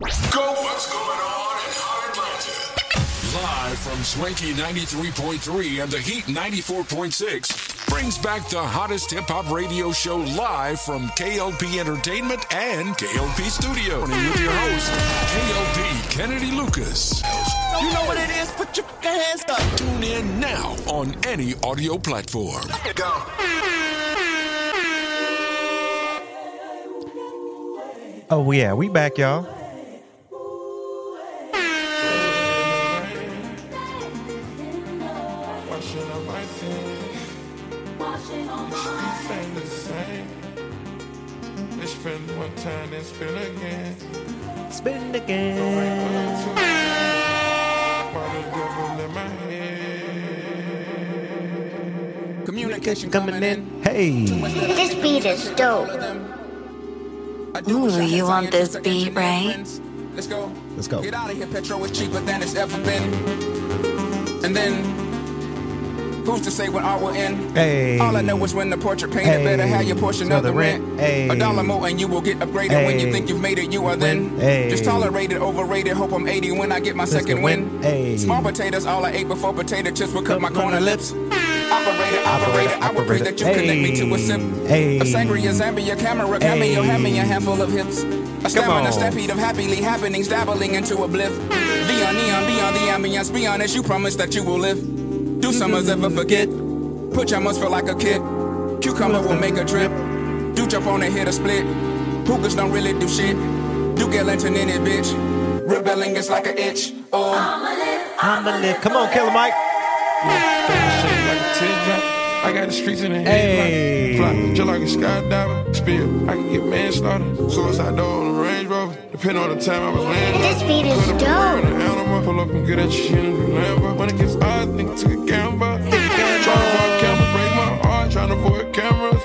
Go! What's going on in Hot Atlanta? Live from Swanky 93.3 and the Heat 94.6 brings back the hottest hip hop radio show live from KLP Entertainment and KLP Studio. With your host, KLP Kennedy Lucas. You know what it is? Put your hands up. Tune in now on any audio platform. Go. Oh yeah, we back, y'all. Time, then spend again. Spin again. Why the devil in? Communication Coming in. Hey. This beat is dope. Ooh, you want this beat, right? Let's go. Let's go. Get out of here. Petrol is cheaper than it's ever been. And then, who's to say when art will end? Hey. All I know is when the portrait painted, Hey. better have your portion of the rent. rent. Hey. A dollar more and you will get upgraded when you think you've made it. You are then Hey. just tolerated, overrated. Hope I'm 80 when I get my second win. win. Hey. Small potatoes, all I ate before potato chips would cut my corner lips. Operator, operator, I would pray that you connect me to a sip Hey. of sangria, Zambia, camera, cameo, Hey. hand me a handful of hips. A stamina, stampede of happily happenings, dabbling into a blip. Beyond neon, beyond the ambience, be honest, you promise that you will live. Do summers ever forget? Put your must feel like a kid. Cucumber will make a trip. Do jump on and hit a split. Hookers don't really do shit. Do get lantern in it, bitch. Rebelling is like an itch. Oh, I'ma live. Come on, Killer Mike. Shake like a teardrop. I got the streets in the Hey. head. Fly just like a skydiver. Spear, I can get manslaughter. Suicide door on the Range Rover. Depending on the time I was landing. This beat is Could've been dope. wearing an animal. Pull up and get at you in the Lambo. When it gets odd, nigga took a gamble. Trying to avoid camera, break my heart. Trying to avoid cameras.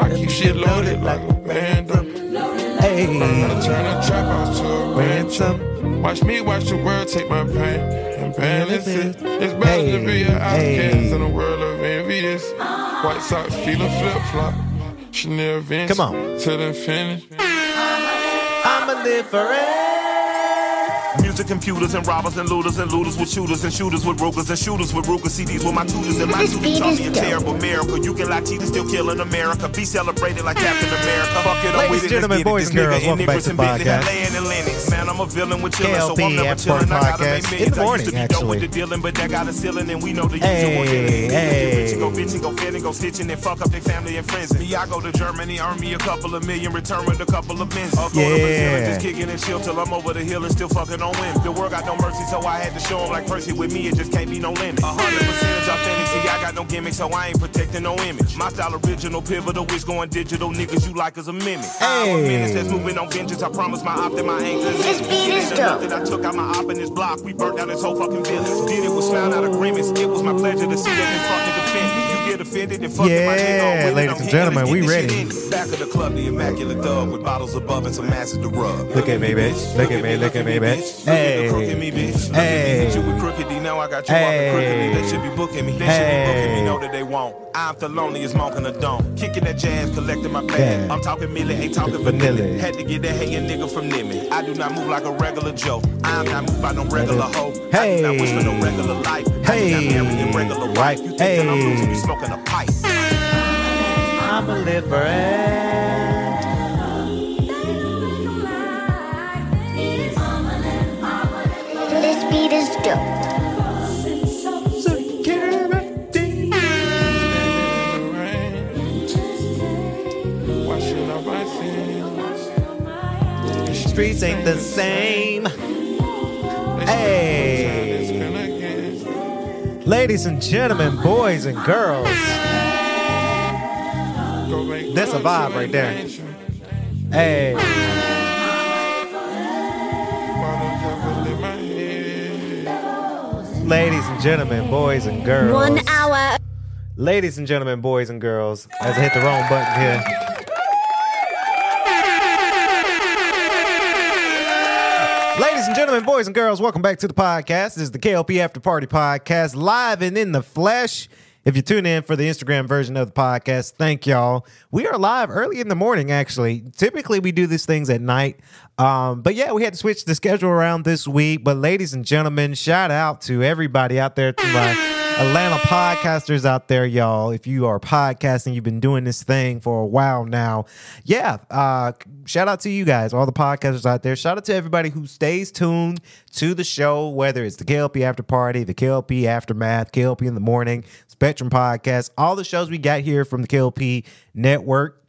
I keep shit loaded like a bando. Hey. Gotta turn the trap house to a ransom. Watch me watch the world take my pain balance. It's better to be an outcast Hey. in a world of envious. White socks, feeling flip flop. Chanel Vince. Come on. Till infinity. I'ma live forever. Music computers and robbers and looters and looters with shooters and shooters with brokers and shooters with Ruger CDs with my tutors and my This tutors beat taught is me a terrible miracle. You can lie, cheat, still kill in America. Be celebrated like Captain America. Fuck it, I'm Ladies with and it. gentlemen, boys and girls, nigga welcome in back Nicholas to and the Bentley, podcast. Himalayan and Lennox. Man, I'm a villain with chillin', so I'm never chillin'. I podcast. gotta make In the millions. I morning, used to be dope with the dealing, but that got a ceiling, and we know the Hey, usual. Hey, hey. Bitch, go bitching, go fitting, go stitching, and fuck up their family and friends. Me, I go to Germany, earn me a couple of million, return with a couple of bins. I'll go to Brazil and Yeah. just kicking and chill till I'm over the hill and still fucking on The world got no mercy, so I had to show 'em like Percy with me, it just can't be no limit. A hundred percent authentic, see, I got no gimmick, so I ain't protecting no image. My style original, pivotal, which going digital, niggas you like as a mimic. Hey. Our minutes that's moving on vengeance, I promise my op that my anger is This beat is dope. that I took out my op in this block, we burnt down this whole fucking village. Did it with smile, not agreements. It was my pleasure to see that this fuck nigga. You get offended and fuck Yeah, my. Ladies and gentlemen, we ready. Back of the club, the immaculate dub with bottles above and some asses to rub. Look at me, bitch. Look at me, look at me, bitch. Look at the crook in me, Hey. Hey. at me, hit you with crookedy. Now I got you Hey. crookedy. They should be booking me. They should be booking me. Know that they won't. I'm the loneliest monk in the dome. Kicking that jazz, collecting my bag. I'm talking milli, ain't talking Vanilla. vanilla. Had to get that hating nigga from Nimmy. I do not move like a regular Joe. I'm not moved by no regular hoe. I do not wish for no regular life. I do not Hey. marry a regular wife. You think that I'm Hey. losing, you smoking a pipe. I'ma live forever. This beat is dope. Security. The rain. Washing up my sins. Streets ain't the same. They spend one Hey. Ladies and gentlemen, boys and girls, That's a vibe right there. hey, Why the devil in my head? ladies and gentlemen, boys and girls. One hour. Ladies and gentlemen, boys and girls, as I hit the wrong button here. Gentlemen, boys and girls, welcome back to the podcast. This is the KLP After Party Podcast, live and in the flesh. If you tune in for the Instagram version of the podcast, thank y'all. We are live early in the morning, actually. Typically, we do these things at night. Um, but yeah, we had to switch the schedule around this week. But ladies and gentlemen, shout out to everybody out there, to Atlanta podcasters out there, y'all. If you are podcasting, you've been doing this thing for a while now. Yeah, uh, shout out to you guys, all the podcasters out there. Shout out to everybody who stays tuned to the show, whether it's the KLP After Party, the KLP Aftermath, KLP in the Morning, Spectrum Podcast, all the shows we got here from the KLP Network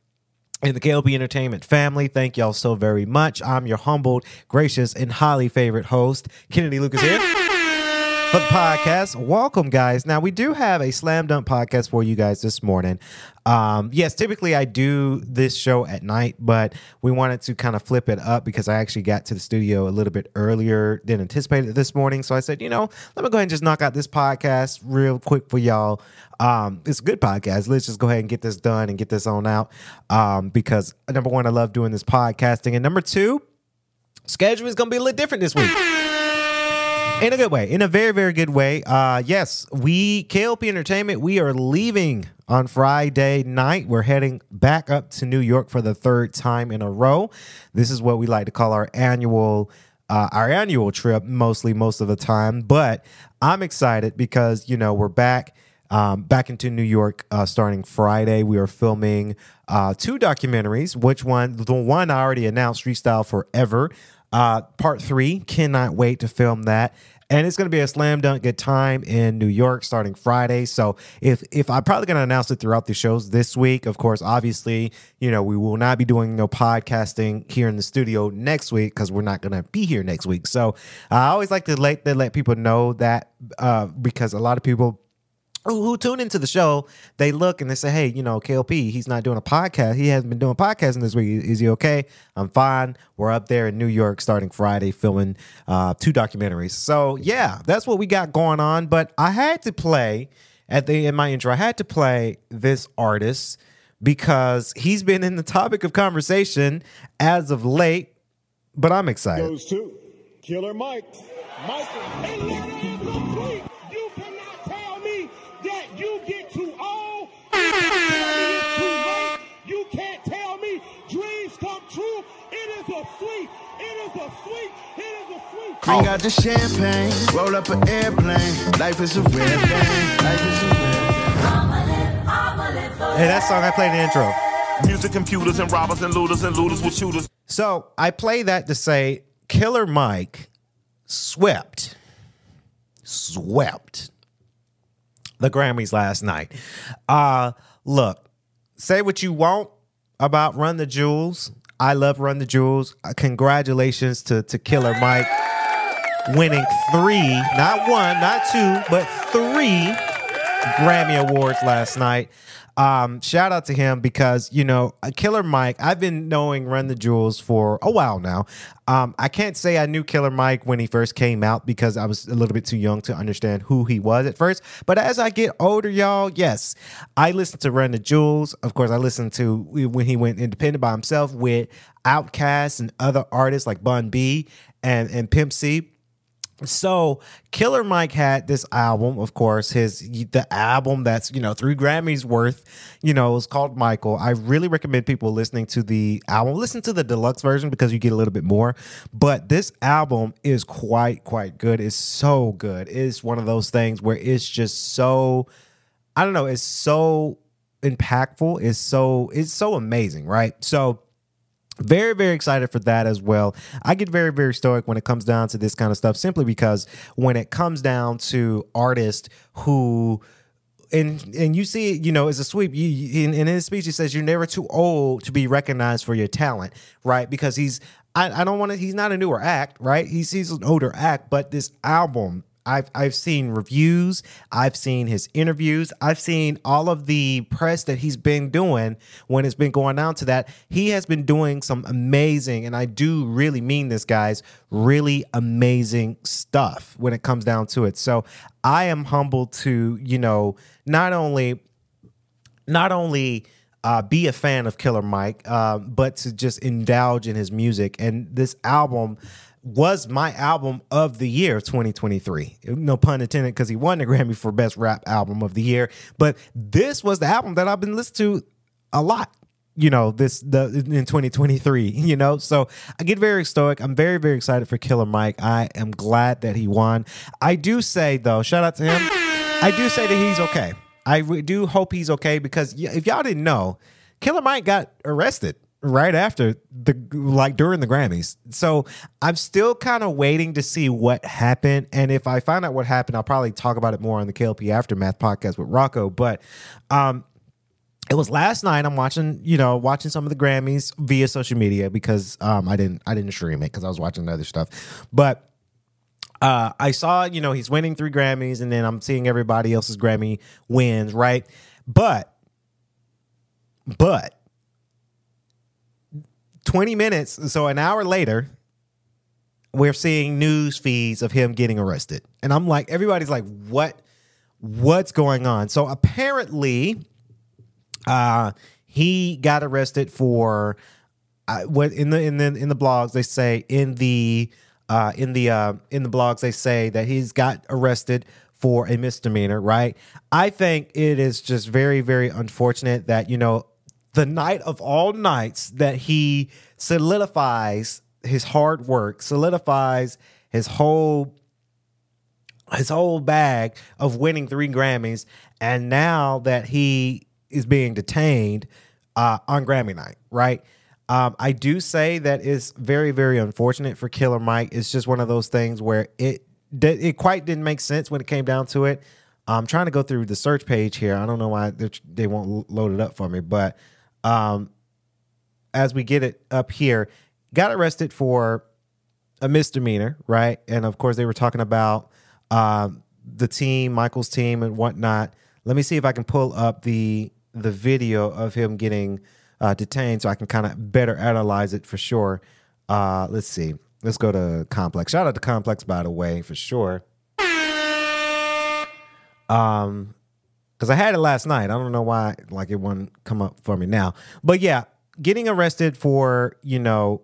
and the KLP Entertainment family. Thank y'all so very much. I'm your humbled, gracious, and highly favorite host, Kennedy Lucas here for the podcast. Welcome, guys. Now, we do have a slam dunk podcast for you guys this morning. Um, yes, typically I do this show at night, but we wanted to kind of flip it up because I actually got to the studio a little bit earlier than anticipated this morning. So I said, you know, let me go ahead and just knock out this podcast real quick for y'all. Um, it's a good podcast. Let's just go ahead and get this done and get this on out. Um, because number one, I love doing this podcasting, and number two, schedule is gonna be a little different this week in a good way in a very very good way uh yes we klp entertainment we are leaving on friday night we're heading back up to new york for the third time in a row this is what we like to call our annual uh, our annual trip mostly most of the time but i'm excited because you know we're back um, back into New York uh, starting Friday. We are filming uh, two documentaries. Which one? The one I already announced, Street Style Forever. Uh, part three, cannot wait to film that. And it's going to be a slam dunk good time in New York starting Friday. So if if I'm probably going to announce it throughout the shows this week, of course, obviously, you know, we will not be doing no podcasting here in the studio next week because we're not going to be here next week. So I always like to let to let people know that uh, because a lot of people who, who tune into the show, they look and they say, "Hey, you know, KLP, he's not doing a podcast. He hasn't been doing podcasting this week. Is he okay? I'm fine. We're up there in New York starting Friday, filming uh, two documentaries. So yeah, that's what we got going on. But I had to play at the in my intro. I had to play this artist because he's been in the topic of conversation as of late. But I'm excited. goes to Killer Mike. You get too old. You can't tell me it's too late. You can't tell me dreams come true. It is a sweet. It is a sweet. It is a sweet. Bring out the champagne, roll up an airplane. Life is a rare thing. Life is a rare Hey, that song I played in the intro. Music computers and robbers and looters and looters with shooters. So I play that to say Killer Mike swept, swept the Grammys last night. Uh look, say what you want about Run the Jewels. I love Run the Jewels. Uh, congratulations to to Killer Mike winning three, not one, not two, but three Grammy Awards last night. Um, shout out to him because you know, uh, Killer Mike. I've been knowing Run the Jewels for a while now. Um, I can't say I knew Killer Mike when he first came out because I was a little bit too young to understand who he was at first. But as I get older, y'all, yes, I listen to Run the Jewels. Of course, I listened to when he went independent by himself with Outkast and other artists like Bun B and and Pimp C. So Killer Mike had this album, of course, his the album that's you know three Grammys worth, you know, it's called Michael. I really recommend people listening to the album. Listen to the deluxe version because you get a little bit more. But this album is quite quite good. It's so good. It's one of those things where it's just so I don't know, it's so impactful. It's so it's so amazing, right? So very very excited for that as well i get very very stoic when it comes down to this kind of stuff simply because when it comes down to artists who and and you see you know, as a sweep. You in, in his speech, he says you're never too old to be recognized for your talent, right? Because he's, I, I don't want to. He's not a newer act, right? He's he's an older act, but this album I've I've seen reviews, I've seen his interviews, I've seen all of the press that he's been doing when it's been going down to that. He has been doing some amazing, and I do really mean this, guys, really amazing stuff when it comes down to it. So I am humbled to, you know, not only not only uh, be a fan of Killer Mike, uh, but to just indulge in his music. And this album was my album of the year 2023. No pun intended, because he won the Grammy for Best Rap Album of the Year. But this was the album that I've been listening to a lot. You know, this the in 2023, you know. So I get very stoic. I'm very, very excited for Killer Mike. I am glad that he won. I do say though, shout out to him. I do say that he's okay. I do hope he's okay because if y'all didn't know, Killer Mike got arrested right after the like during the Grammys. So I'm still kind of waiting to see what happened. And if I find out what happened, I'll probably talk about it more on the KLP Aftermath podcast with Rocco. But um it was last night. I'm watching, you know, watching some of the Grammys via social media because um I didn't I didn't stream it because I was watching other stuff. But uh, I saw, you know, he's winning three Grammys, and then I'm seeing everybody else's Grammy wins, right? But, but, 20 minutes, so an hour later, we're seeing news feeds of him getting arrested. And I'm like, everybody's like, what? What's going on? So apparently, uh, he got arrested for uh, what in the in the in the blogs they say in the uh, in the uh, in the blogs they say that he's got arrested for a misdemeanor. Right? I think it is just very very unfortunate that you know the night of all nights that he solidifies his hard work, solidifies his whole his whole bag of winning three Grammys, and now that he is being detained uh, on Grammy night, right? Um, I do say that it's very, very unfortunate for Killer Mike. It's just one of those things where it it quite didn't make sense when it came down to it. I'm trying to go through the search page here. I don't know why they won't load it up for me, but um, as we get it up here, got arrested for a misdemeanor, right? And of course, they were talking about um, the team, Michael's team, and whatnot. Let me see if I can pull up the the video of him getting uh, detained, so I can kind of better analyze it for sure. Uh, let's see. Let's go to Complex. Shout out to Complex, by the way, for sure. Um, because I had it last night. I don't know why, like it wouldn't come up for me now. But yeah, getting arrested for you know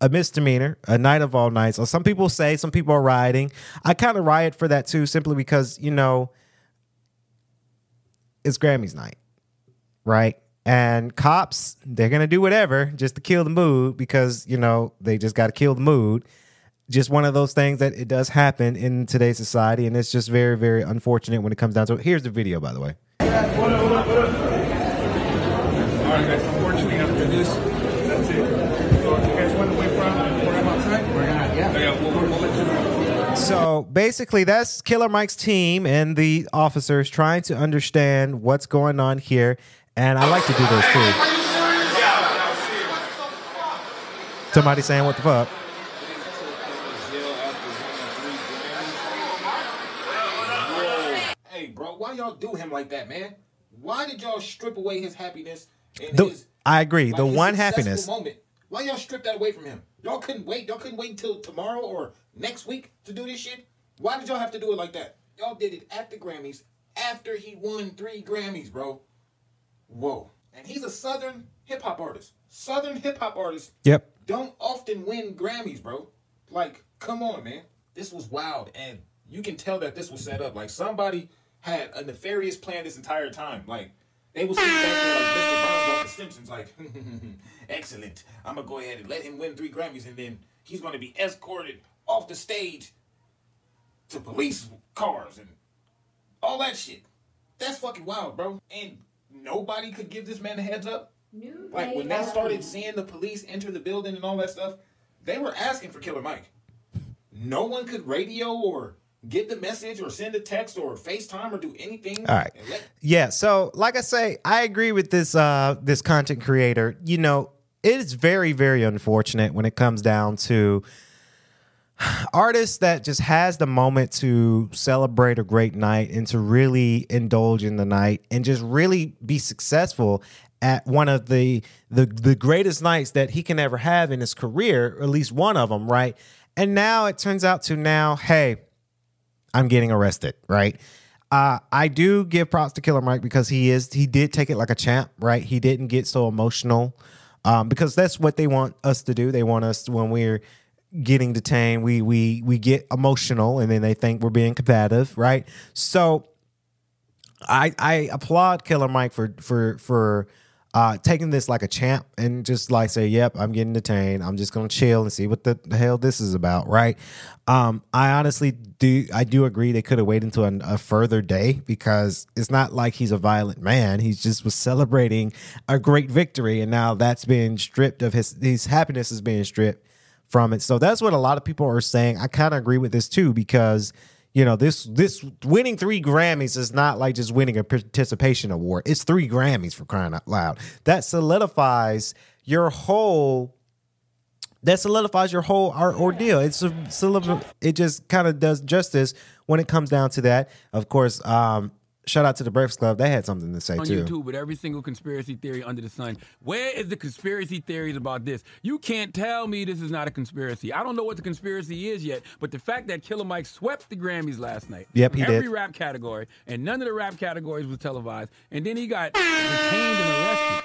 a misdemeanor, a night of all nights. Or some people say, some people are rioting. I kind of riot for that too, simply because you know it's Grammys night, right? And cops, they're gonna do whatever just to kill the mood because you know they just got to kill the mood. Just one of those things that it does happen in today's society, and it's just very, very unfortunate when it comes down to it. Here's the video, by the way. All right, guys. Unfortunately, after this, that's it. So, you guys want to wait for for him outside, we're gonna, yeah. yeah we'll, we'll let you. So basically, that's Killer Mike's team and the officers trying to understand what's going on here. And I like to do those too. Somebody saying, What the fuck? Hey, bro, why y'all do him like that, man? Why did y'all strip away his happiness and The- his, I agree. like, the one happiness. moment? Why y'all strip that away from him? Y'all couldn't wait. Y'all couldn't wait until tomorrow or next week to do this shit. Why did y'all have to do it like that? Y'all did it at the Grammys after he won three Grammys, bro. Whoa. And he's a Southern hip hop artist. Southern hip hop artists Yep. don't often win Grammys, bro. Like, come on, man. This was wild, and you can tell that this was set up. Like somebody had a nefarious plan this entire time. Like they was sitting back there like Mr. Burns off The Simpsons, like, excellent. I'm gonna go ahead and let him win three Grammys, and then he's gonna be escorted off the stage to police cars and all that shit. That's fucking wild, bro. And nobody could give this man a heads up. Like when they started seeing the police enter the building and all that stuff, they were asking for Killer Mike. No one could radio or get the message or send a text or FaceTime or do anything. All right. let- Yeah, so like I say, I agree with this uh this content creator. You know, it is very very unfortunate when it comes down to artists that just has the moment to celebrate a great night and to really indulge in the night and just really be successful at one of the the the greatest nights that he can ever have in his career, or at least one of them, right? And now it turns out to now, hey, I'm getting arrested, right? Uh, I do give props to Killer Mike because he is he did take it like a champ, right? He didn't get so emotional um, because that's what they want us to do. They want us to, when we're getting detained, we we we get emotional, and then they think we're being combative, right? So I I applaud Killer Mike for for for uh taking this like a champ and just like say, "Yep, I'm getting detained. I'm just gonna chill and see what the, the hell this is about." Right? Um, I honestly do I do agree they could have waited until an, a further day because it's not like he's a violent man. He just was celebrating a great victory, and now that's being stripped of his his happiness is being stripped from it. So that's what a lot of people are saying. I kind of agree with this too because you know this this winning three Grammys is not like just winning a participation award. It's three Grammys for crying out loud. That solidifies your whole. That solidifies your whole art ordeal. It's a, it just kind of does justice when it comes down to that. Of course, um, shout out to the Breakfast Club. They had something to say on too. YouTube with every single conspiracy theory under the sun. Where is the conspiracy theories about this? You can't tell me this is not a conspiracy. I don't know what the conspiracy is yet, but the fact that Killer Mike swept the Grammys last night, Yep, he every did. rap category, and none of the rap categories was televised, and then he got detained and arrested.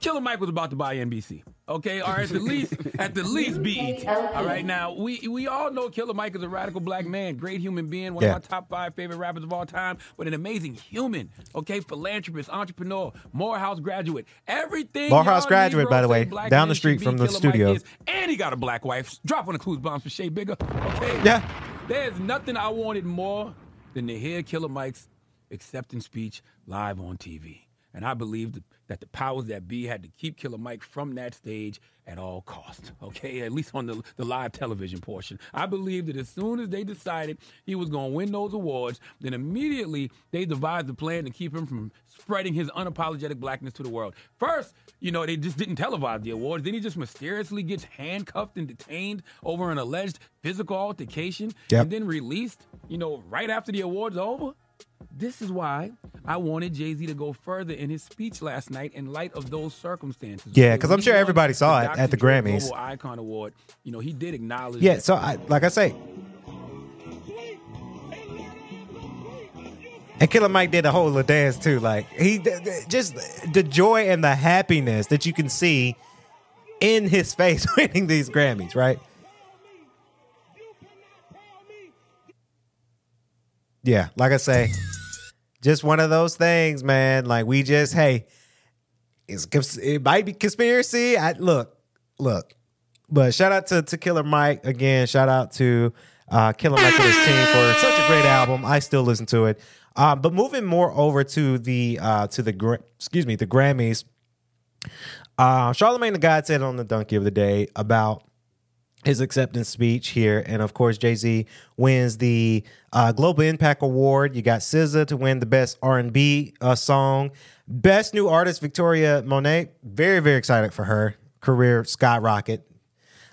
Killer Mike was about to buy NBC. Okay, or at the least, at the least BET. All right, now we we all know Killer Mike is a radical black man, great human being, one Yeah. of my top five favorite rappers of all time, but an amazing human. Okay, philanthropist, entrepreneur, Morehouse graduate, everything. Morehouse graduate, by the way, down the street from the Killer studio. is, and he got a black wife. Drop one of clues bombs for Shea Bigger. Okay. Yeah. There's nothing I wanted more than to hear Killer Mike's acceptance speech live on TV. And I believe that the powers that be had to keep Killer Mike from that stage at all costs. Okay, at least on the, the live television portion. I believe that as soon as they decided he was going to win those awards, then immediately they devised a plan to keep him from spreading his unapologetic blackness to the world. First, you know, they just didn't televise the awards. Then he just mysteriously gets handcuffed and detained over an alleged physical altercation Yep. and then released, you know, right after the awards are over. This is why I wanted Jay Z to go further in his speech last night in light of those circumstances. Yeah, because I'm sure everybody saw it at the Grammys. Global Icon Award. You know, he did acknowledge. Yeah, so I like I say, and Killer Mike did a whole little dance too. Like he just the joy and the happiness that you can see in his face winning these Grammys, right? Yeah, like I say, just one of those things, man. Like we just hey, it's it might be conspiracy. I look, look, but shout out to, to Killer Mike again. Shout out to uh, Killer Mike and his team for such a great album. I still listen to it. Um, but moving more over to the uh, to the excuse me the Grammys. Uh, Charlemagne the God said on the Donkey of the Day about his acceptance speech here, and of course Jay Z wins the uh, Global Impact Award. You got SZA to win the Best R and B uh, song, Best New Artist Victoria Monet. Very very excited for her career skyrocket.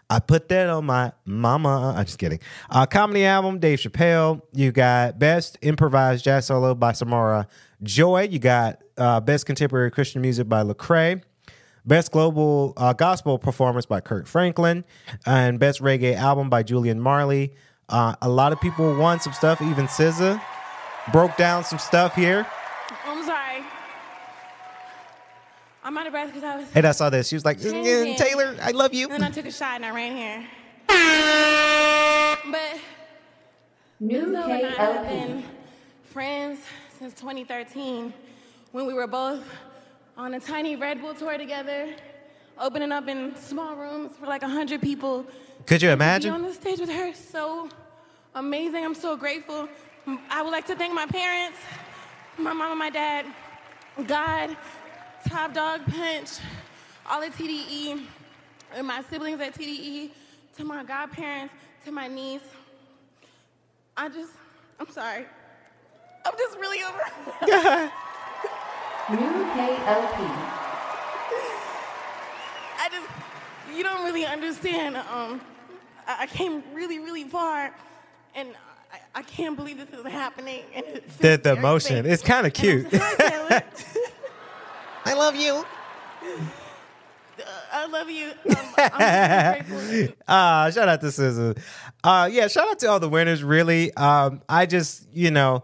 I put that on my mama. I'm just kidding. Uh, comedy album, Dave Chappelle. You got Best Improvised Jazz Solo by Samara Joy. You got uh, Best Contemporary Christian Music by Lecrae. Best Global uh, Gospel Performance by Kirk Franklin. And Best Reggae Album by Julian Marley. Uh, a lot of people won some stuff. Even SZA broke down some stuff here. I'm sorry. I'm out of breath because I was. And I saw this. She was like, Changing. Taylor, I love you. And then I took a shot and I ran here. But New Zoe and I have been friends since 2013 when we were both on a tiny Red Bull tour together, opening up in small rooms for like 100 people. Could you imagine? on the stage with her, so amazing. I'm so grateful. I would like to thank my parents, my mom and my dad, God, Top Dawg Punch, all at TDE, and my siblings at TDE, to my godparents, to my niece. I just, I'm sorry. I'm just really over. New KLP. I just, you don't really understand. Um, I, I came really, really far, and I, I can't believe this is happening. And it The, the very emotion. It's kind of cute. I love you. I love you. Um, I'm so grateful. uh shout out to SZA. Uh yeah, shout out to all the winners really. Um I just, you know,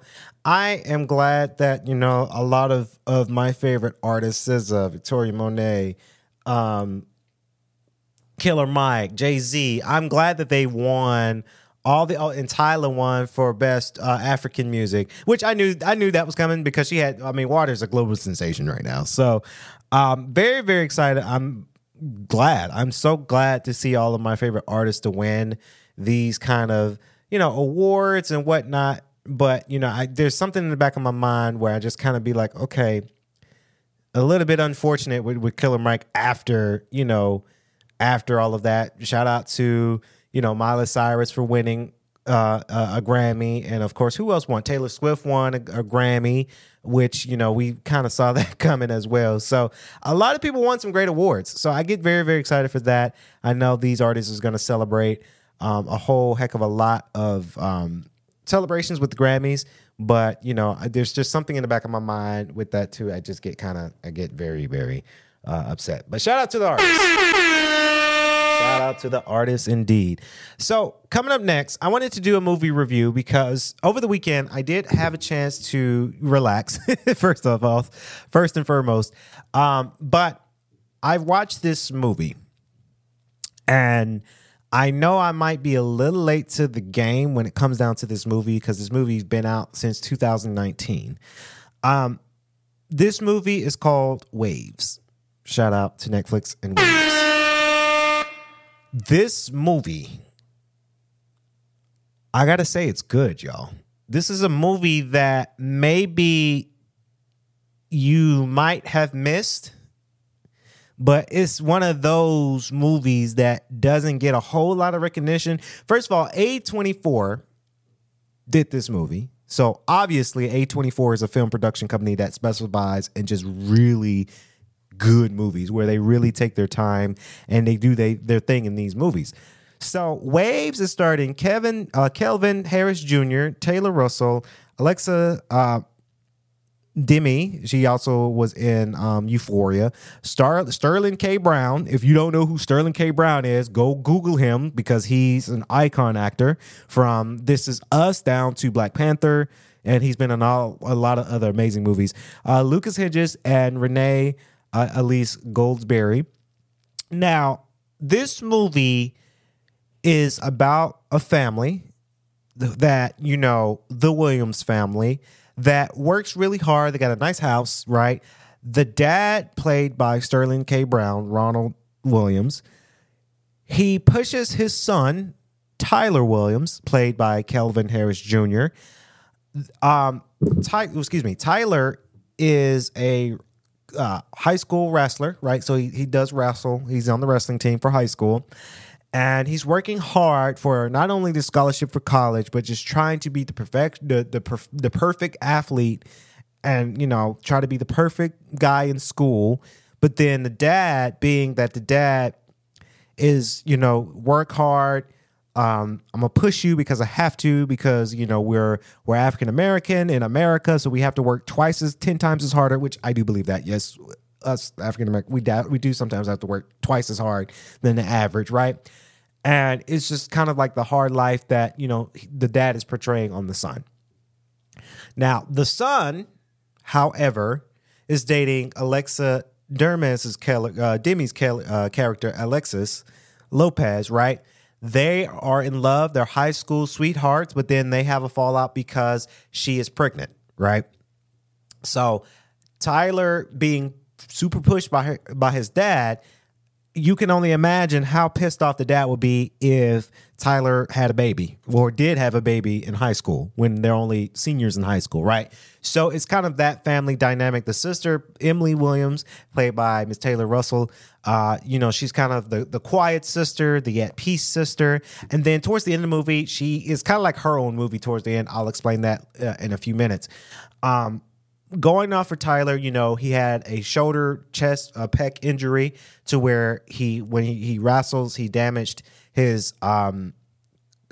I am glad that, you know, a lot of of my favorite artists, SZA, Victoria Monet, um Killer Mike, Jay Z. I'm glad that they won all the oh, and Tyla won for best uh, African music, which I knew I knew that was coming because she had. I mean, Water's a global sensation right now, so um, very very excited. I'm glad. I'm so glad to see all of my favorite artists to win these kind of you know awards and whatnot. But you know, I, there's something in the back of my mind where I just kind of be like, okay, a little bit unfortunate with, with Killer Mike after you know after all of that. Shout out to you know Miley Cyrus for winning uh, a, a Grammy, and of course, who else won? Taylor Swift won a, a Grammy, which you know we kind of saw that coming as well. So a lot of people won some great awards. So I get very very excited for that. I know these artists is going to celebrate um, a whole heck of a lot of um, celebrations with the Grammys. But you know, there's just something in the back of my mind with that too. I just get kind of I get very very uh, upset. But shout out to the artists. Shout out to the artists indeed. So, coming up next, I wanted to do a movie review because over the weekend I did have a chance to relax, first of all, first and foremost. Um, but I watched this movie and I know I might be a little late to the game when it comes down to this movie because this movie's been out since 2019. Um, this movie is called Waves. Shout out to Netflix and Waves this movie, I gotta say, it's good, y'all. This is a movie that maybe you might have missed, but it's one of those movies that doesn't get a whole lot of recognition. First of all, A24 did this movie. So obviously, A24 is a film production company that specifies in just really good movies where they really take their time and they do they their thing in these movies. So Waves is starting Kevin uh, Kelvin Harris Jr., Taylor Russell, Alexa uh, Demie. She also was in um, Euphoria. Star Sterling K. Brown. If you don't know who Sterling K. Brown is, go Google him because he's an icon actor from This Is Us down to Black Panther, and he's been in all, a lot of other amazing movies. Uh, Lucas Hedges and Renee uh, Elise Goldsberry. Now, this movie is about a family that, you know, the Williams family that works really hard. They got a nice house, right? The dad, played by Sterling K. Brown, Ronald Williams, he pushes his son, Tyler Williams, played by Kelvin Harris Jr. Um, Ty, excuse me, Tyler is a uh, high school wrestler, right? So he, he does wrestle. He's on the wrestling team for high school. And he's working hard for not only the scholarship for college, but just trying to be the perfect the the, perf- the perfect athlete and you know try to be the perfect guy in school but then the dad being that the dad is you know work hard um, I'm gonna push you because I have to because you know we're we're African American in America, so we have to work twice as ten times as harder. Which I do believe that. Yes, us African American we we do sometimes have to work twice as hard than the average, right? And it's just kind of like the hard life that you know the dad is portraying on the son. Now the son, however, is dating Alexa Dermas's uh, Demie's uh, character Alexis Lopez, right? they are in love. They're high school sweethearts, but then they have a fallout because she is pregnant, right? So Tyler being super pushed by her, by his dad you can only imagine how pissed off the dad would be if Tyler had a baby or did have a baby in high school when they're only seniors in high school, right? So it's kind of that family dynamic. The sister, Emily Williams, played by Miss Taylor Russell, uh, you know, she's kind of the, the quiet sister, the at peace sister. And then towards the end of the movie, she is kind of like her own movie towards the end. I'll explain that uh, in a few minutes. Um, going off for Tyler, you know, he had a shoulder, chest, uh, pec injury to where he, when he, he wrestles, he damaged his, um,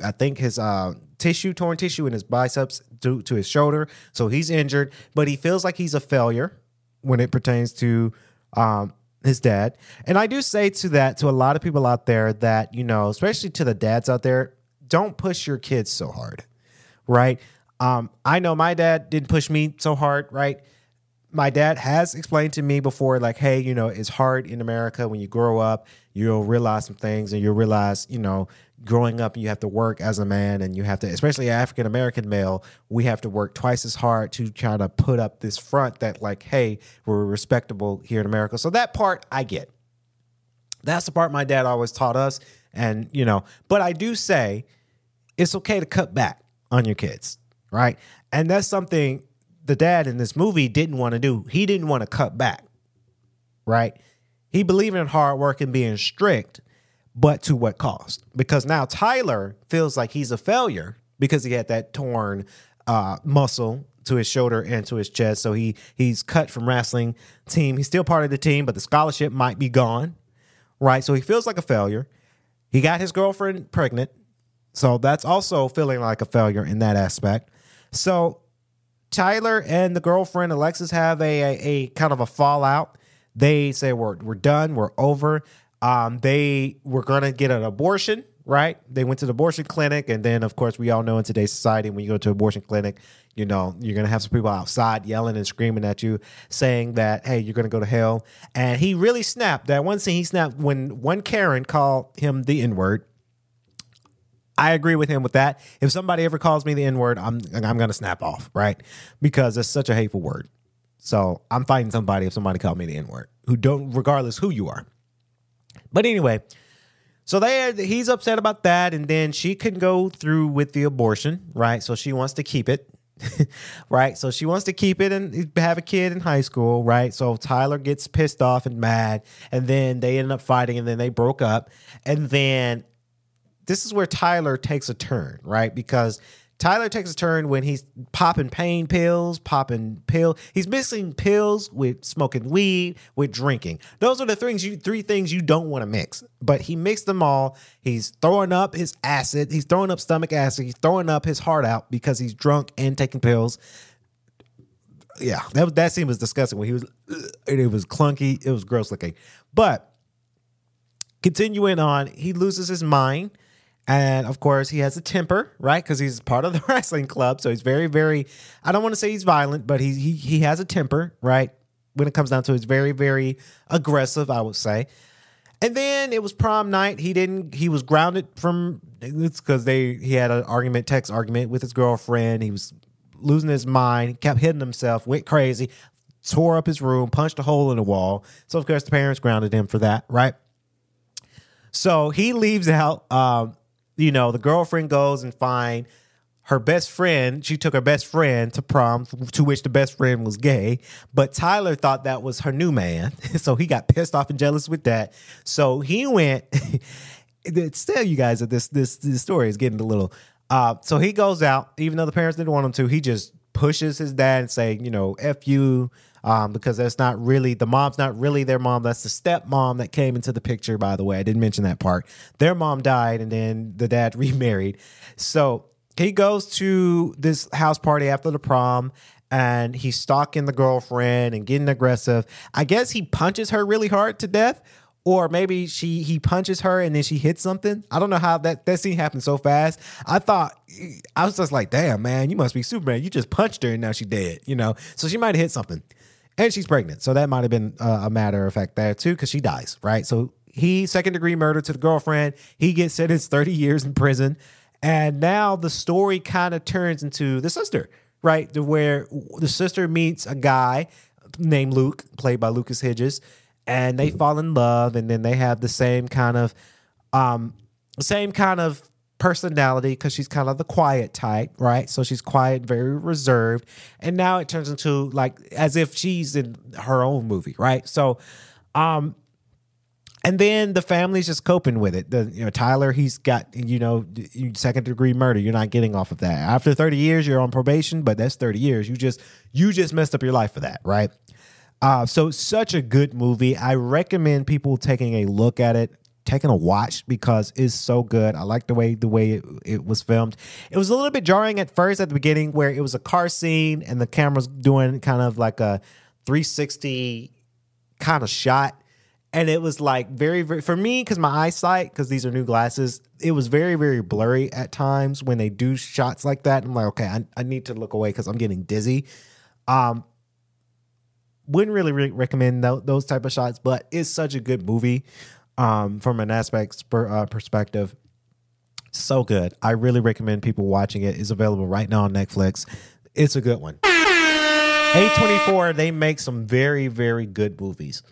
I think his uh, tissue, torn tissue in his biceps to, to his shoulder. So he's injured, but he feels like he's a failure when it pertains to um, his dad. And I do say to that to a lot of people out there that, you know, especially to the dads out there, don't push your kids so hard, right? Um, I know my dad didn't push me so hard, right? my dad has explained to me before, like, hey, you know, it's hard in America when you grow up, you'll realize some things and you'll realize, you know, growing up you have to work as a man and you have to, especially African American male, we have to work twice as hard to try to put up this front that, like, hey, we're respectable here in America. So that part I get. That's the part my dad always taught us. And, you know, but I do say it's okay to cut back on your kids, right? And that's something the dad in this movie didn't want to do. He didn't want to cut back, right? He believed in hard work and being strict, but to what cost? Because now Tyler feels like he's a failure because he had that torn uh, muscle to his shoulder and to his chest. So he he's cut from wrestling team. He's still part of the team, but the scholarship might be gone, right? So he feels like a failure. He got his girlfriend pregnant. So that's also feeling like a failure in that aspect. So Tyler and the girlfriend Alexis have a, a, a kind of a fallout. They say we're we're done, we're over. Um, they were gonna get an abortion, right? They went to the abortion clinic, and then of course we all know in today's society, when you go to an abortion clinic, you know you're gonna have some people outside yelling and screaming at you, saying that hey, you're gonna go to hell. And he really snapped. That one scene he snapped when one Karen called him the N word. I agree with him with that. If somebody ever calls me the N word, I'm I'm gonna snap off, right? Because it's such a hateful word. So I'm fighting somebody if somebody called me the N word, who don't, regardless who you are. But anyway, so they he's upset about that, and then she can go through with the abortion, right? So she wants to keep it, right? So she wants to keep it and have a kid in high school, right? So Tyler gets pissed off and mad, and then they end up fighting, and then they broke up, and then this is where Tyler takes a turn, right? Because Tyler takes a turn when he's popping pain pills, popping pill. He's mixing pills with smoking weed, with drinking. Those are the things you three things you don't want to mix. But he mixed them all. He's throwing up his acid. He's throwing up stomach acid. He's throwing up his heart out because he's drunk and taking pills. Yeah, that that scene was disgusting when he was. Uh, it was clunky. It was gross looking. But continuing on, he loses his mind. And of course, he has a temper, right? Because he's part of the wrestling club. So he's very, very, I don't want to say he's violent, but he, he, he has a temper, right? When it comes down to it, he's very, very aggressive, I would say. And then it was prom night. He didn't, he was grounded from, it's because they, he had an argument, text argument with his girlfriend. He was losing his mind, kept hitting himself, went crazy, tore up his room, punched a hole in the wall. So, of course, the parents grounded him for that, right? So he leaves out. Um, you know, the girlfriend goes and find her best friend. She took her best friend to prom, to which the best friend was gay. But Tyler thought that was her new man, so he got pissed off and jealous with that. So he went. tell you guys, this this this story is getting a little. Uh, so he goes out, even though the parents didn't want him to. He just pushes his dad and say, you know, "F you," um, because that's not really the mom's not really their mom. That's the stepmom that came into the picture. By the way, I didn't mention that part. Their mom died, and then the dad remarried. So he goes to this house party after the prom. And he's stalking the girlfriend and getting aggressive. I guess he punches her really hard to death, or maybe she he punches her and then she hits something. I don't know how that that scene happened so fast. I thought I was just like, damn man, you must be Superman. You just punched her and now she's dead. You know, so she might have hit something, and she's pregnant. So that might have been uh, a matter of fact there too, because she dies, right? So he second degree murder to the girlfriend. He gets sentenced thirty years in prison, and now the story kind of turns into the sister, right? To where the sister meets a guy named Luke, played by Lucas Hedges and they fall in love and then they have the same kind of um same kind of personality because she's kind of the quiet type right so she's quiet very reserved and now it turns into like as if she's in her own movie right so um and then the family's just coping with it. The you know Tyler, he's got you know second degree murder. You're not getting off of that. After 30 years, you're on probation, but that's 30 years. You just you just messed up your life for that, right? Uh, so such a good movie. I recommend people taking a look at it, taking a watch because it's so good. I like the way the way it, it, was filmed. It was a little bit jarring at first at the beginning where it was a car scene and the camera's doing kind of like a 360 kind of shot. And it was like very, very for me because my eyesight, because these are new glasses, it was very, very blurry at times when they do shots like that. I'm like, okay, I, I need to look away because I'm getting dizzy. Um, wouldn't really re- recommend tho- those type of shots, but it's such a good movie um, from an aspect per, uh, perspective. So good. I really recommend people watching it. It's available right now on Netflix. It's a good one. A24, they make some very, very good movies.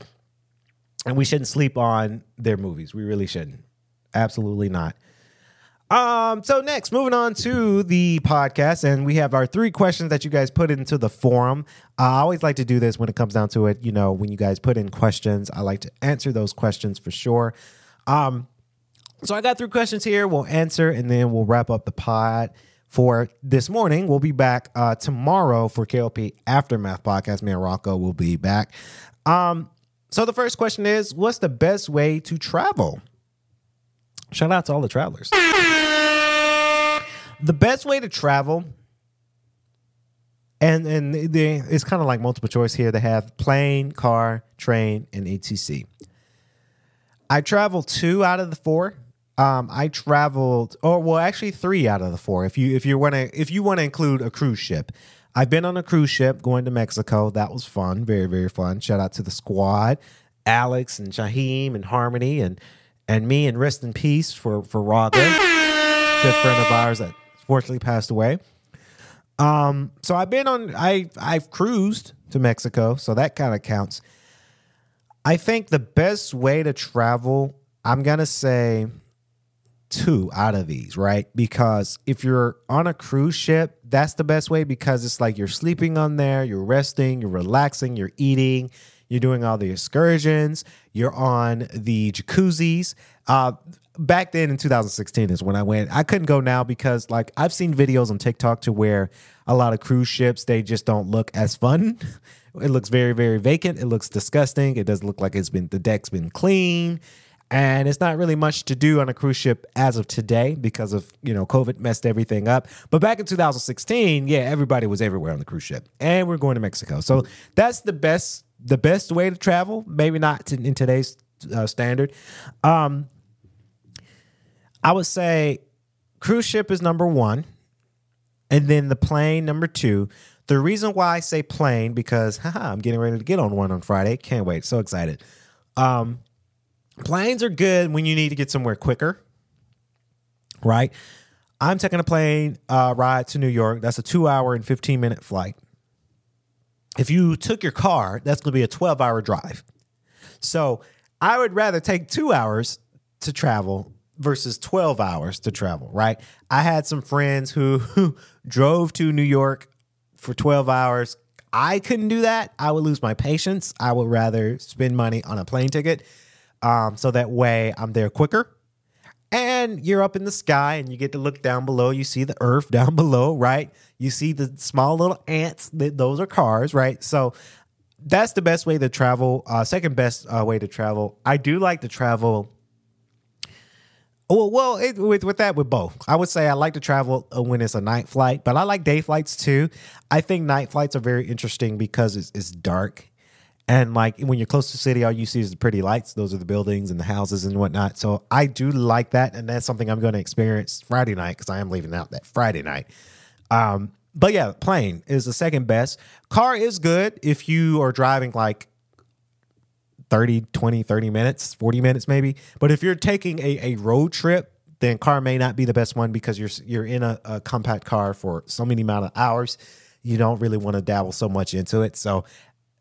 And we shouldn't sleep on their movies. We really shouldn't. Absolutely not. Um, so next, moving on to the podcast, and we have our three questions that you guys put into the forum. I always like to do this when it comes down to it. You know, when you guys put in questions, I like to answer those questions for sure. Um, so I got three questions here. We'll answer, and then we'll wrap up the pod for this morning. We'll be back uh, tomorrow for KLP Aftermath podcast. Me and Rocco will be back. Um, so the first question is, what's the best way to travel? Shout out to all the travelers. the best way to travel, and and they, it's kind of like multiple choice here. They have plane, car, train, and ATC. I traveled two out of the four. Um, I traveled, or well, actually three out of the four. If you if you want to if you want to include a cruise ship, I've been on a cruise ship going to Mexico. That was fun, very very fun. Shout out to the squad, Alex and Shaheem and Harmony and and me and rest in peace for for Raga, good friend of ours that fortunately passed away. Um, so I've been on I I've cruised to Mexico, so that kind of counts. I think the best way to travel, I'm gonna say two out of these, right? Because if you're on a cruise ship, that's the best way because it's like you're sleeping on there, you're resting, you're relaxing, you're eating, you're doing all the excursions, you're on the jacuzzis. Uh, back then in 2016 is when I went. I couldn't go now because like I've seen videos on TikTok to where a lot of cruise ships they just don't look as fun. It looks very very vacant. It looks disgusting. It doesn't look like it's been the deck's been clean. And it's not really much to do on a cruise ship as of today because of, you know, COVID messed everything up. But back in 2016, yeah, everybody was everywhere on the cruise ship. And we're going to Mexico. So that's the best the best way to travel, maybe not to, in today's uh, standard. Um I would say cruise ship is number 1 and then the plane number 2. The reason why I say plane because haha, I'm getting ready to get on one on Friday. Can't wait. So excited. Um planes are good when you need to get somewhere quicker, right? I'm taking a plane uh, ride to New York. That's a two hour and 15 minute flight. If you took your car, that's going to be a 12 hour drive. So I would rather take two hours to travel versus 12 hours to travel, right? I had some friends who, who drove to New York for 12 hours. I couldn't do that. I would lose my patience. I would rather spend money on a plane ticket um, so that way I'm there quicker. And you're up in the sky and you get to look down below. You see the earth down below, right? You see the small little ants. Those are cars, right? So that's the best way to travel. Uh, second best uh, way to travel. I do like to travel. Well, well, it, with with that, with both, I would say I like to travel uh, when it's a night flight, but I like day flights too. I think night flights are very interesting because it's, it's dark and like when you're close to the city, all you see is the pretty lights. Those are the buildings and the houses and whatnot. So I do like that, and that's something I'm going to experience Friday night because I am leaving out that Friday night. Um, but yeah, plane is the second best. Car is good if you are driving like 30, 20, 30 minutes, 40 minutes maybe. But if you're taking a, a road trip, then car may not be the best one because you're you're in a, a compact car for so many amount of hours. You don't really want to dabble so much into it. So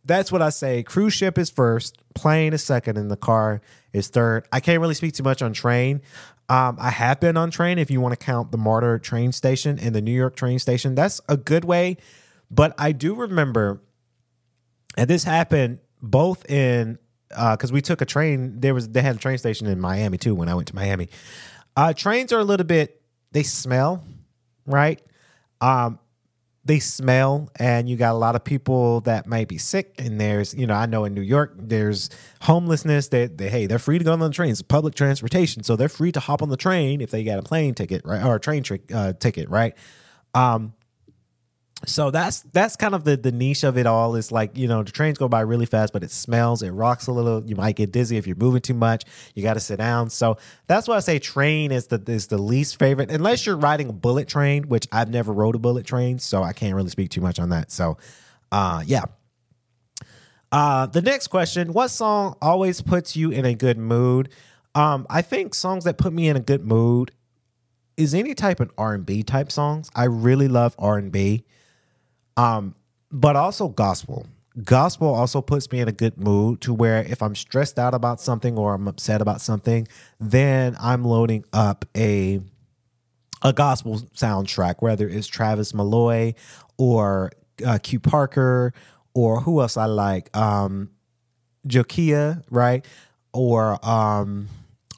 that's what I say. Cruise ship is first, plane is second, and the car is third. I can't really speak too much on train. Um, I have been on train if you want to count the MARTA train station and the New York train station. That's a good way. But I do remember, and this happened both in because uh, we took a train. There was they had a train station in Miami too when I went to Miami. Uh, trains are a little bit they smell, right? Um, they smell and you got a lot of people that might be sick and there's you know i know in new york there's homelessness that they, hey they're free to go on the trains public transportation so they're free to hop on the train if they got a plane ticket right or a train trick uh, ticket right? Um so that's that's kind of the the niche of it all. Is like you know the trains go by really fast but it smells it rocks a little. You might get dizzy if you're moving too much. You got to sit down. So that's why i say train is the is the least favorite unless you're riding a bullet train which i've never rode a bullet train so i can't really speak too much on that. So uh yeah. Uh, the next question: What song always puts you in a good mood? Um, I think songs that put me in a good mood is any type of R and B type songs. I really love R and B, um, but also gospel. Gospel also puts me in a good mood to where if I'm stressed out about something or I'm upset about something, then I'm loading up a a gospel soundtrack, whether it's Travis Malloy or uh, Q Parker or who else I like, um, Jokia, right? Or um,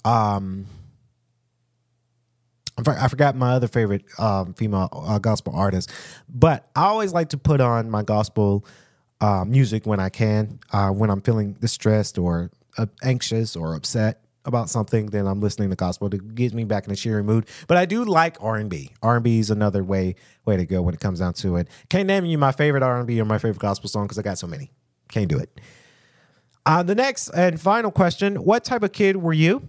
um, I forgot my other favorite um, female uh, gospel artist, but I always like to put on my gospel uh, music when I can, uh, when I'm feeling distressed or uh, anxious or upset about something. Then I'm listening to gospel to get me back in a cheery mood. But I do like R and B. R and B is another way way to go when it comes down to it. Can't name you my favorite R and B or my favorite gospel song because I got so many. Can't do it. Uh, the next and final question: What type of kid were you?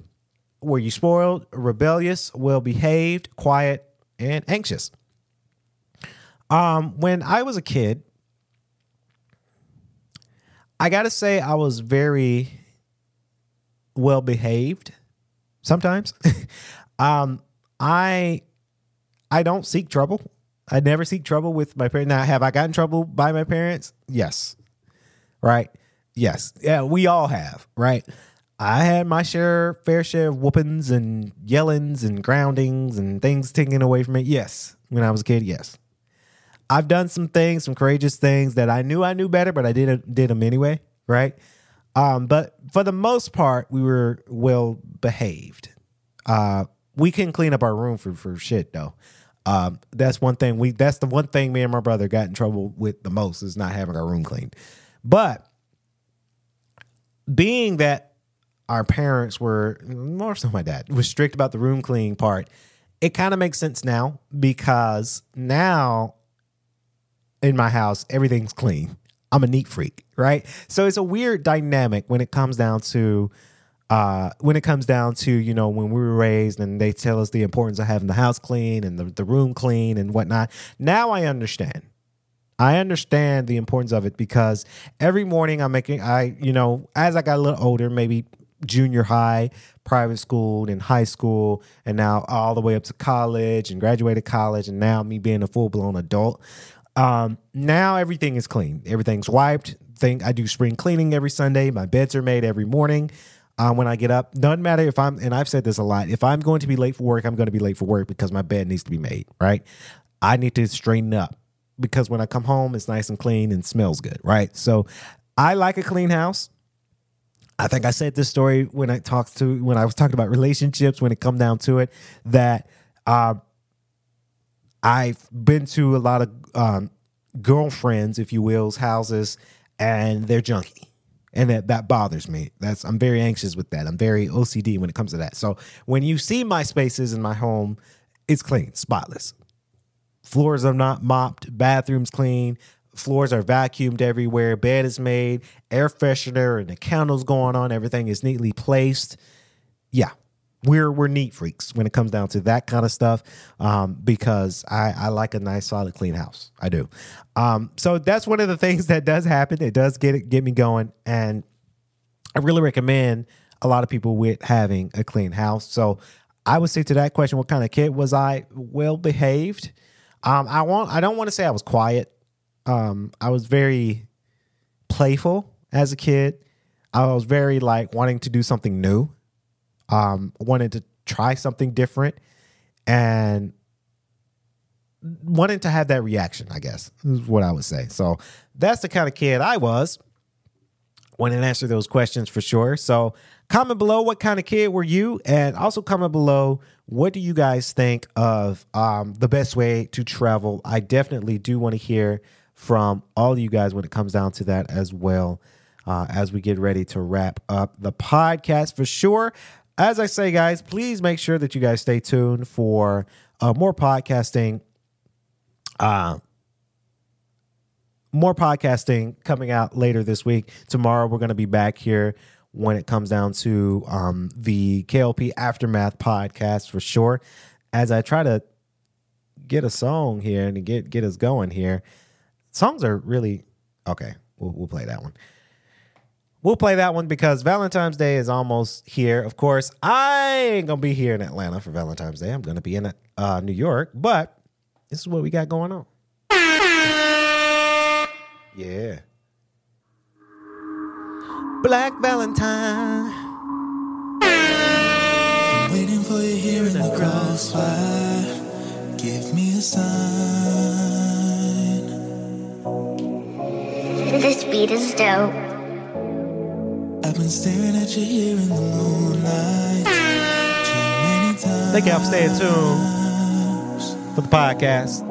Were you spoiled, rebellious, well behaved, quiet, and anxious? Um, when I was a kid, I gotta say I was very well behaved. Sometimes, um, I I don't seek trouble. I never seek trouble with my parents. Now, have I gotten trouble by my parents? Yes. Right. Yes. Yeah, we all have. Right. I had my share, fair share of whoopings and yellings and groundings and things taken away from me. Yes. When I was a kid, yes. I've done some things, some courageous things that I knew I knew better, but I did did them anyway, right? Um, but for the most part, we were well behaved. Uh, we can clean up our room for for shit though. Um, that's one thing we. That's the one thing me and my brother got in trouble with the most is not having our room cleaned. But being that our parents were more so my dad was strict about the room cleaning part, it kind of makes sense now because now in my house, everything's clean. I'm a neat freak, right? So it's a weird dynamic when it comes down to uh when it comes down to, you know, when we were raised and they tell us the importance of having the house clean and the, the room clean and whatnot. Now I understand. I understand the importance of it because every morning I'm making I, you know, as I got a little older, maybe junior high, private school, and high school, and now all the way up to college and graduated college, and now me being a full blown adult. Um, now everything is clean. Everything's wiped. Think I do spring cleaning every Sunday. My beds are made every morning. Um, when I get up, doesn't matter if I'm, and I've said this a lot. If I'm going to be late for work, I'm going to be late for work because my bed needs to be made. Right? I need to straighten up because when I come home, it's nice and clean and smells good. Right? So I like a clean house. I think I said this story when I talked to when I was talking about relationships. When it come down to it, that uh, I've been to a lot of um, girlfriends, if you will's houses, and they're junky, and that that bothers me. That's I'm very anxious with that. I'm very OCD when it comes to that. So when you see my spaces in my home, it's clean, spotless. Floors are not mopped, bathrooms clean, floors are vacuumed everywhere, bed is made, air freshener and the candles going on, everything is neatly placed. Yeah, we're we're neat freaks when it comes down to that kind of stuff um, because I, I like a nice solid clean house. I do. Um, so that's one of the things that does happen. It does get it get me going and i really recommend a lot of people with having a clean house. So i would say to that question what kind of kid was i? Well behaved. Um, i want i don't want to say i was quiet um, i was very playful as a kid i was very like wanting to do something new um, wanted to try something different and wanted to have that reaction, I guess, is what I would say. So that's the kind of kid I was. Want to answer those questions for sure. So comment below what kind of kid were you, and also comment below what do you guys think of um, the best way to travel. I definitely do want to hear from all you guys when it comes down to that as well. Uh, as we get ready to wrap up the podcast for sure as I say, guys, please make sure that you guys stay tuned for uh, more podcasting. Uh, more podcasting coming out later this week. Tomorrow, we're going to be back here when it comes down to um, the KLP Aftermath podcast for sure. As I try to get a song here and get get us going here, songs are really okay. We'll, we'll play that one. we'll play that one because Valentine's Day is almost here. Of course, I ain't gonna be here in Atlanta for Valentine's Day. I'm gonna be in uh, New York, but this is what we got going on. Yeah. Black Valentine. Waiting for you here in the crossfire. Give me a sign. This beat is dope. I've been staring at you here in the moonlight. Too many times. Thank y'all for staying tuned for the podcast.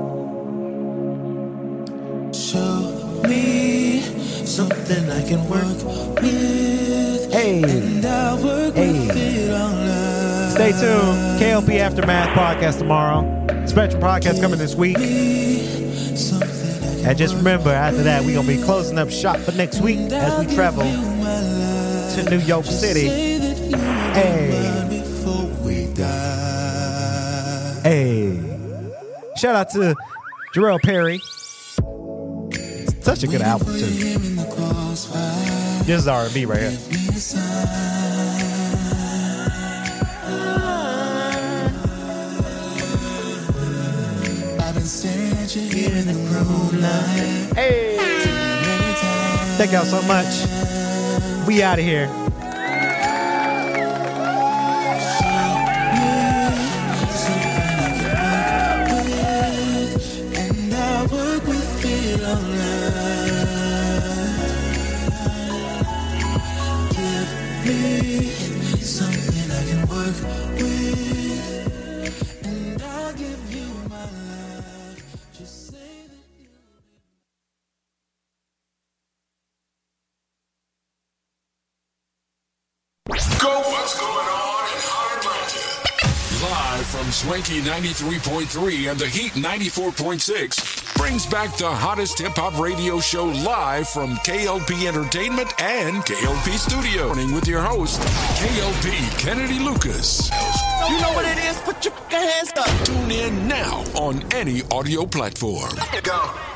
Show me something I can work with. Hey. And I'll work with it online. Stay tuned. KLP Aftermath podcast tomorrow. Spectrum podcast coming this week. And just remember, after that, we're going to be closing up shop for next week as we travel to New York City. Hey. Hey. Shout out to Jarell Perry. Such a good album, too. This is R&B right here. In the. Hey. Thank y'all so much. We out of here. And I'll work with it online. Give me something I can work with. From 93.3 and the Heat 94.6 brings back the hottest hip hop radio show live from KLP Entertainment and KLP Studio. Morning with your host, KLP Kennedy Lucas. You know what it is? Put your hands up. Tune in now on any audio platform. Go.